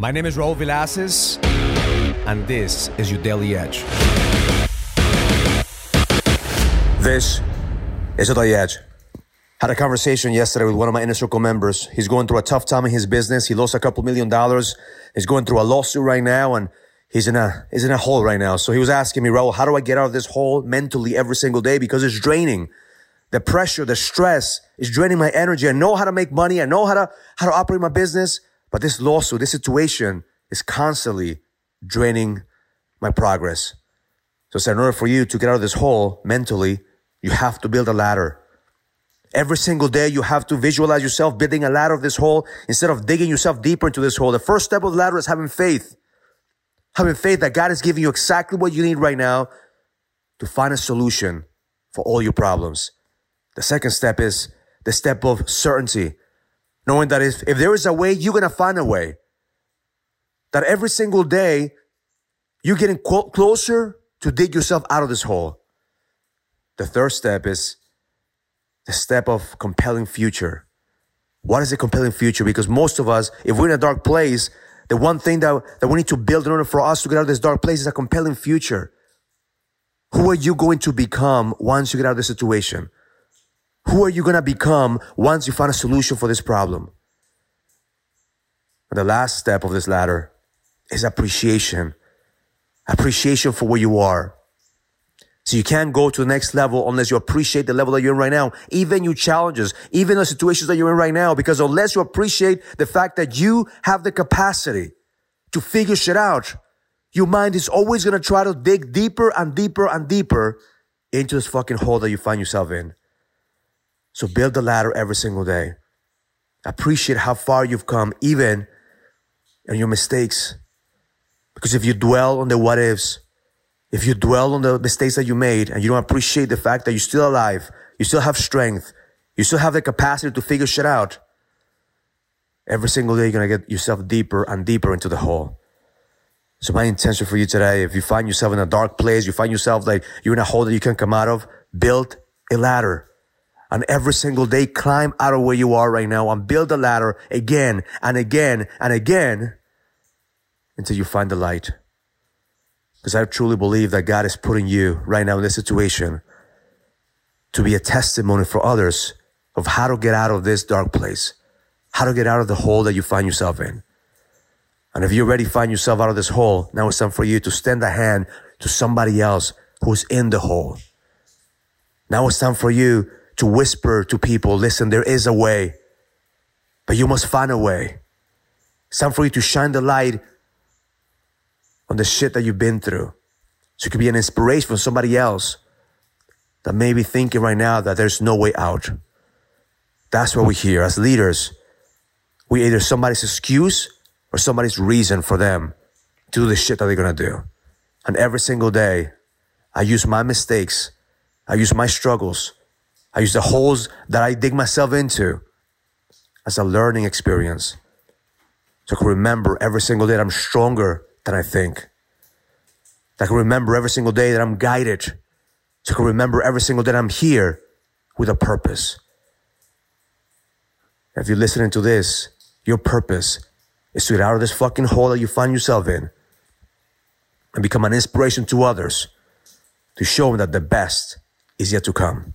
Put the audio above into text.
My name is Raul Villacis, and this is your Daily Edge. This is your Daily Edge. Had a conversation yesterday with one of my inner circle members. He's going through a tough time in his business. He lost a couple million dollars. He's going through a lawsuit right now, and he's in a he's in a hole right now. So he was asking me, Raul, how do I get out of this hole mentally every single day because it's draining. The pressure, the stress is draining my energy. I know how to make money. I know how to how to operate my business, but this lawsuit, this situation is constantly draining my progress. So, in order for you to get out of this hole mentally, you have to build a ladder. Every single day, you have to visualize yourself building a ladder of this hole instead of digging yourself deeper into this hole. The first step of the ladder is having faith. Having faith that God is giving you exactly what you need right now to find a solution for all your problems. The second step is the step of certainty knowing that if, if there is a way, you're going to find a way. That every single day, you're getting closer to dig yourself out of this hole. The third step is the step of compelling future. What is a compelling future? Because most of us, if we're in a dark place, the one thing that, that we need to build in order for us to get out of this dark place is a compelling future. Who are you going to become once you get out of this situation? Who are you going to become once you find a solution for this problem? And the last step of this ladder is appreciation. Appreciation for where you are. So you can't go to the next level unless you appreciate the level that you're in right now, even your challenges, even the situations that you're in right now, because unless you appreciate the fact that you have the capacity to figure shit out, your mind is always going to try to dig deeper and deeper and deeper into this fucking hole that you find yourself in. So build the ladder every single day. Appreciate how far you've come, even in your mistakes. Because if you dwell on the what ifs, if you dwell on the mistakes that you made and you don't appreciate the fact that you're still alive, you still have strength, you still have the capacity to figure shit out, every single day you're gonna get yourself deeper and deeper into the hole. So my intention for you today, if you find yourself in a dark place, you find yourself like you're in a hole that you can't come out of, build a ladder and every single day climb out of where you are right now and build a ladder again and again and again until you find the light. Because I truly believe that God is putting you right now in this situation to be a testimony for others of how to get out of this dark place, how to get out of the hole that you find yourself in. And if you already find yourself out of this hole, now it's time for you to extend a hand to somebody else who's in the hole. Now it's time for you to whisper to people, listen, there is a way, but you must find a way. It's time for you to shine the light on the shit that you've been through. So it could be an inspiration for somebody else that may be thinking right now that there's no way out. That's what we hear as leaders. We either somebody's excuse or somebody's reason for them to do the shit that they're gonna do. And every single day, I use my mistakes, I use my struggles I use the holes that I dig myself into as a learning experience. So I can remember every single day that I'm stronger than I think. That I can remember every single day that I'm guided. So I can remember every single day that I'm here with a purpose. If you're listening to this, your purpose is to get out of this fucking hole that you find yourself in and become an inspiration to others to show them that the best is yet to come